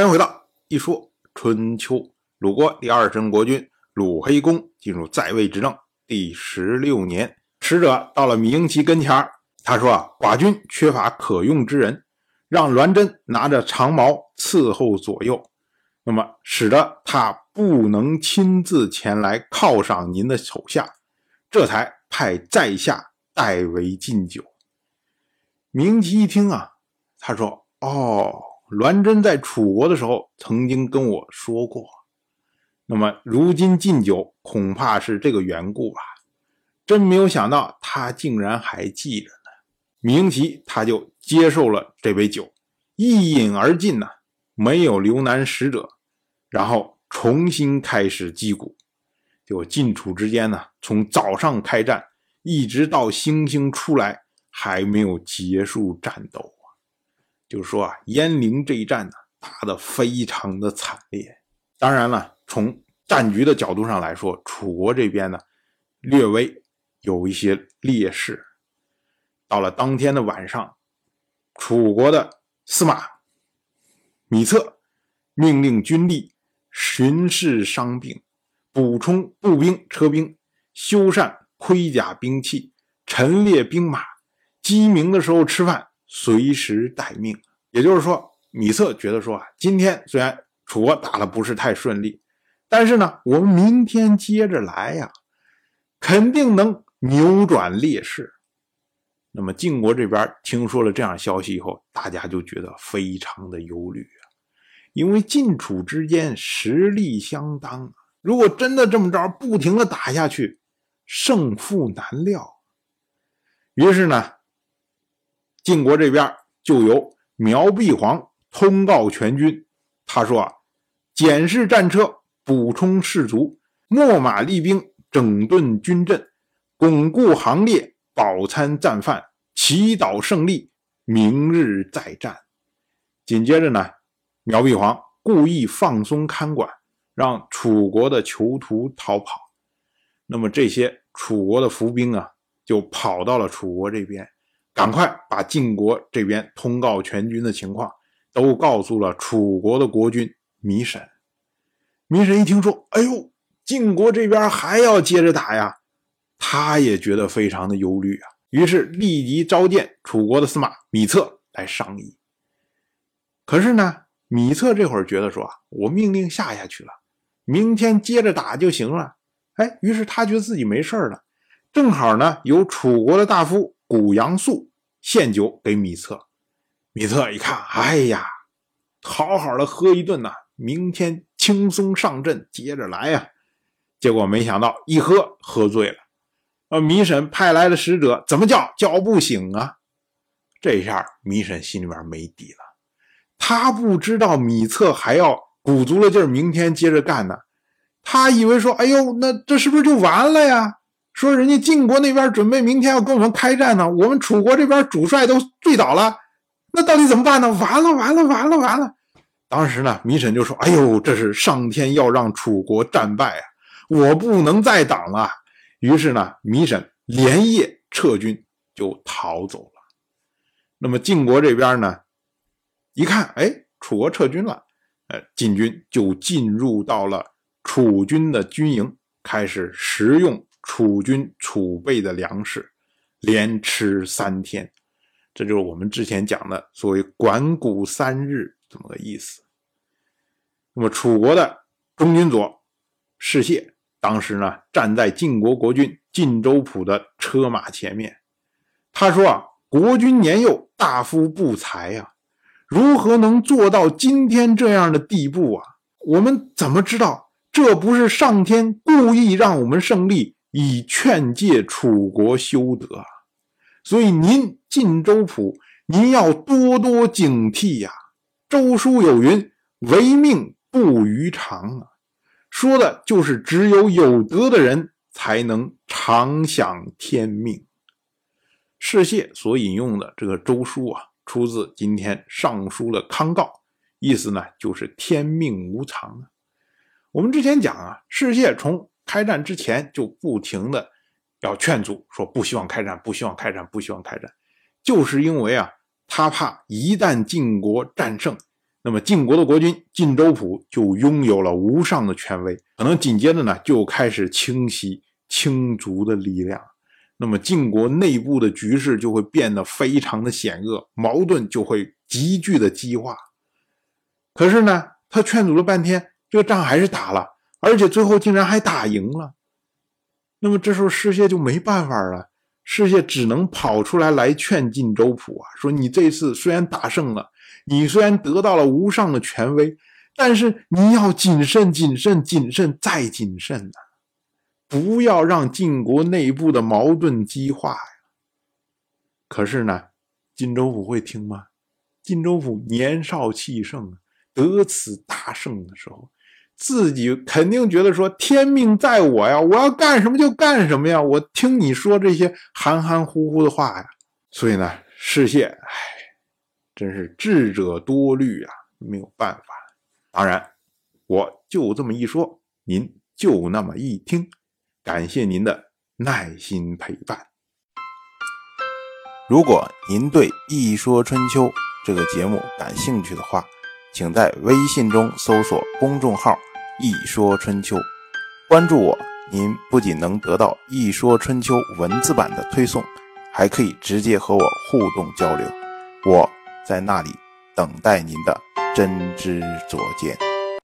欢迎回到一说春秋。鲁国第二任国君鲁黑公进入在位执政第十六年，使者到了芈英齐跟前他说：“啊，寡君缺乏可用之人，让栾真拿着长矛伺候左右，那么使得他不能亲自前来犒赏您的手下，这才派在下代为敬酒。”芈英齐一听啊，他说：“哦。”栾真在楚国的时候曾经跟我说过，那么如今敬酒恐怕是这个缘故吧？真没有想到他竟然还记着呢。明奇他就接受了这杯酒，一饮而尽呢，没有留难使者，然后重新开始击鼓。就晋楚之间呢，从早上开战一直到星星出来，还没有结束战斗。就是说啊，鄢陵这一战呢，打得非常的惨烈。当然了，从战局的角度上来说，楚国这边呢，略微有一些劣势。到了当天的晚上，楚国的司马米策命令军力巡视伤病，补充步兵、车兵，修缮盔甲兵器，陈列兵马，鸡鸣的时候吃饭。随时待命，也就是说，米策觉得说啊，今天虽然楚国打的不是太顺利，但是呢，我们明天接着来呀，肯定能扭转劣势。那么晋国这边听说了这样消息以后，大家就觉得非常的忧虑啊，因为晋楚之间实力相当，如果真的这么着不停的打下去，胜负难料。于是呢。晋国这边就由苗碧皇通告全军，他说啊，检视战车，补充士卒，秣马厉兵，整顿军阵，巩固行列，饱餐战饭，祈祷胜利，明日再战。紧接着呢，苗碧皇故意放松看管，让楚国的囚徒逃跑。那么这些楚国的伏兵啊，就跑到了楚国这边。赶快把晋国这边通告全军的情况都告诉了楚国的国君糜沈。糜沈一听说，哎呦，晋国这边还要接着打呀，他也觉得非常的忧虑啊。于是立即召见楚国的司马米策来商议。可是呢，米策这会儿觉得说啊，我命令下下去了，明天接着打就行了。哎，于是他觉得自己没事了。正好呢，有楚国的大夫谷阳素。献酒给米策，米策一看，哎呀，好好的喝一顿呐，明天轻松上阵，接着来呀。结果没想到一喝喝醉了，呃，米婶派来的使者怎么叫叫不醒啊？这下米婶心里边没底了，他不知道米策还要鼓足了劲儿，明天接着干呢。他以为说，哎呦，那这是不是就完了呀？说人家晋国那边准备明天要跟我们开战呢，我们楚国这边主帅都醉倒了，那到底怎么办呢？完了完了完了完了！当时呢，米沈就说：“哎呦，这是上天要让楚国战败啊，我不能再挡了。”于是呢，米沈连夜撤军就逃走了。那么晋国这边呢，一看，哎，楚国撤军了，呃，晋军就进入到了楚军的军营，开始食用。楚军储备的粮食，连吃三天，这就是我们之前讲的所谓“管谷三日”这么个意思。那么，楚国的中军佐士燮当时呢，站在晋国国君晋州府的车马前面，他说：“啊，国君年幼，大夫不才呀，如何能做到今天这样的地步啊？我们怎么知道这不是上天故意让我们胜利？”以劝诫楚国修德，所以您晋州府，您要多多警惕呀。周书有云：“唯命不于常”啊，说的就是只有有德的人才能常享天命。世谢所引用的这个周书啊，出自今天尚书的康诰，意思呢就是天命无常啊。我们之前讲啊，世谢从开战之前就不停的要劝阻，说不希望开战，不希望开战，不希望开战，就是因为啊，他怕一旦晋国战胜，那么晋国的国君晋州府就拥有了无上的权威，可能紧接着呢就开始清洗卿族的力量，那么晋国内部的局势就会变得非常的险恶，矛盾就会急剧的激化。可是呢，他劝阻了半天，这个仗还是打了，而且最后竟然还打赢了。那么这时候世谢就没办法了，世谢只能跑出来来劝晋州府啊，说你这次虽然打胜了。你虽然得到了无上的权威，但是你要谨慎、谨慎、谨慎再谨慎呐！不要让晋国内部的矛盾激化呀。可是呢，晋州府会听吗？晋州府年少气盛，得此大胜的时候，自己肯定觉得说天命在我呀，我要干什么就干什么呀，我听你说这些含含糊糊的话呀。所以呢，世谢，唉。真是智者多虑啊，没有办法。当然，我就这么一说，您就那么一听。感谢您的耐心陪伴。如果您对《一说春秋》这个节目感兴趣的话，请在微信中搜索公众号“一说春秋”，关注我。您不仅能得到《一说春秋》文字版的推送，还可以直接和我互动交流。我。在那里等待您的真知灼见。